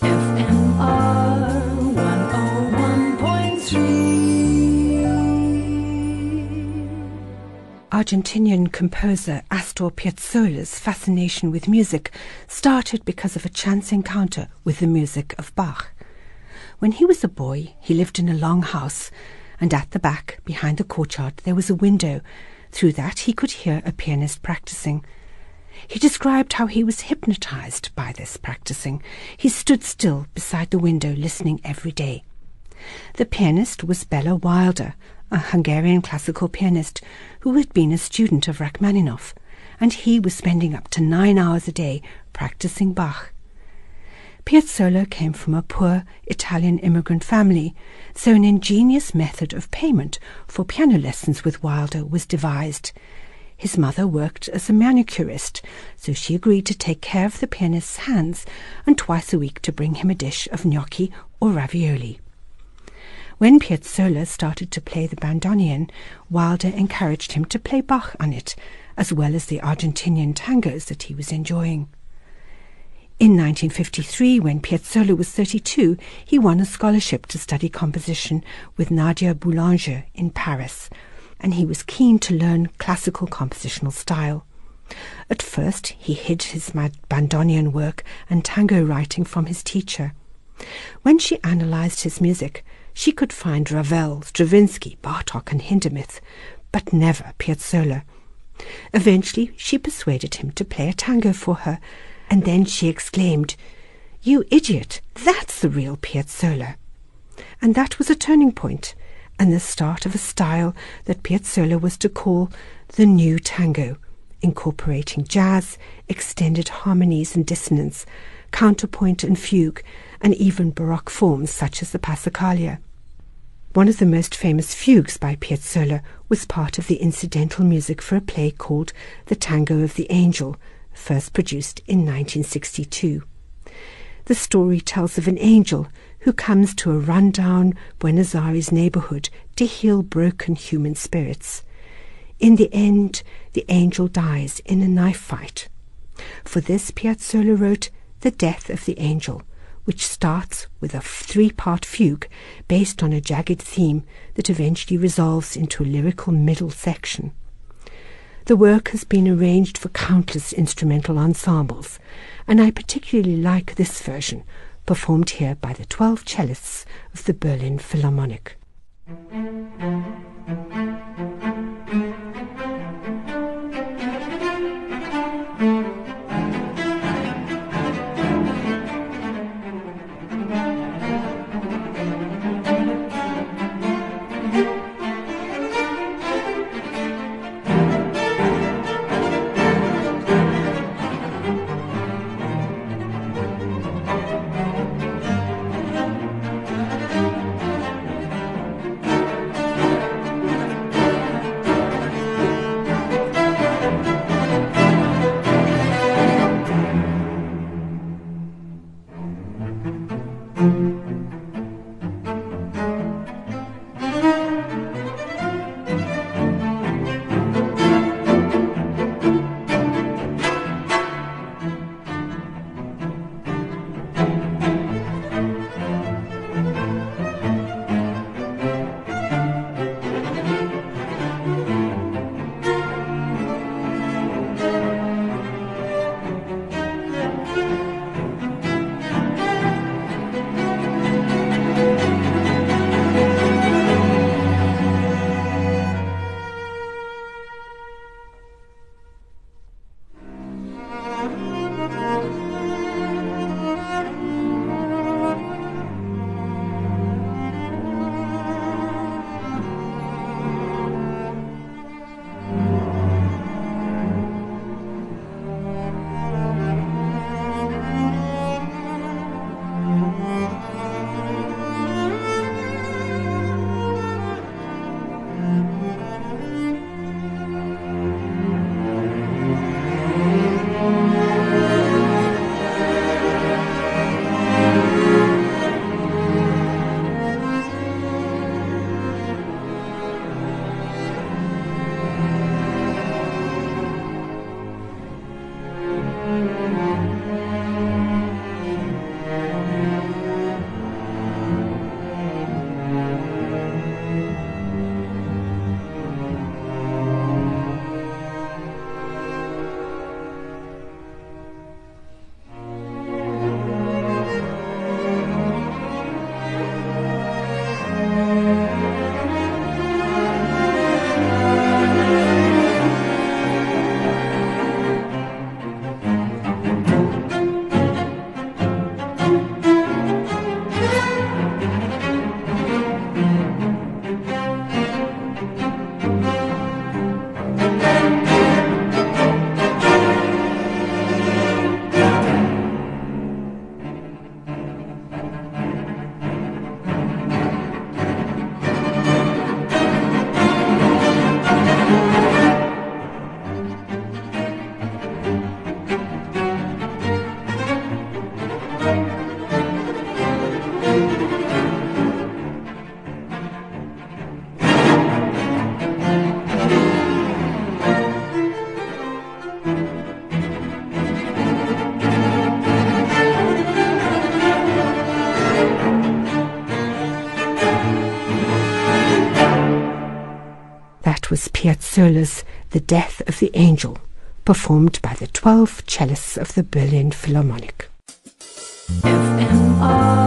101.3. Argentinian composer Astor Piazzolla's fascination with music started because of a chance encounter with the music of Bach. When he was a boy, he lived in a long house, and at the back, behind the courtyard, there was a window. Through that, he could hear a pianist practicing. He described how he was hypnotized by this practicing. He stood still beside the window, listening every day. The pianist was Béla Wilda, a Hungarian classical pianist who had been a student of Rachmaninoff, and he was spending up to nine hours a day practicing Bach. Piazzolla came from a poor Italian immigrant family, so an ingenious method of payment for piano lessons with Wilder was devised. His mother worked as a manicurist, so she agreed to take care of the pianist's hands and twice a week to bring him a dish of gnocchi or ravioli. When Piazzolla started to play the bandoneon, Wilda encouraged him to play Bach on it, as well as the Argentinian tangos that he was enjoying. In 1953, when Piazzolla was 32, he won a scholarship to study composition with Nadia Boulanger in Paris, and he was keen to learn classical compositional style. At first, he hid his bandoneon work and tango writing from his teacher. When she analyzed his music, she could find Ravel, Stravinsky, Bartok, and Hindemith, but never Piazzolla. Eventually, she persuaded him to play a tango for her, and then she exclaimed, You idiot, that's the real Piazzolla. And that was a turning point, and the start of a style that Piazzolla was to call the new tango, incorporating jazz, extended harmonies and dissonance, counterpoint and fugue, and even Baroque forms such as the Passacaglia. One of the most famous fugues by Piazzolla was part of the incidental music for a play called The Tango of the Angel, first produced in 1962. The story tells of an angel who comes to a rundown Buenos Aires neighborhood to heal broken human spirits. In the end, the angel dies in a knife fight. For this, Piazzolla wrote The Death of the Angel, which starts with a three part fugue based on a jagged theme that eventually resolves into a lyrical middle section. The work has been arranged for countless instrumental ensembles, and I particularly like this version, performed here by the 12 cellists of the Berlin Philharmonic. That was Piazzolla's The Death of the Angel, performed by the 12 cellists of the Berlin Philharmonic. FMR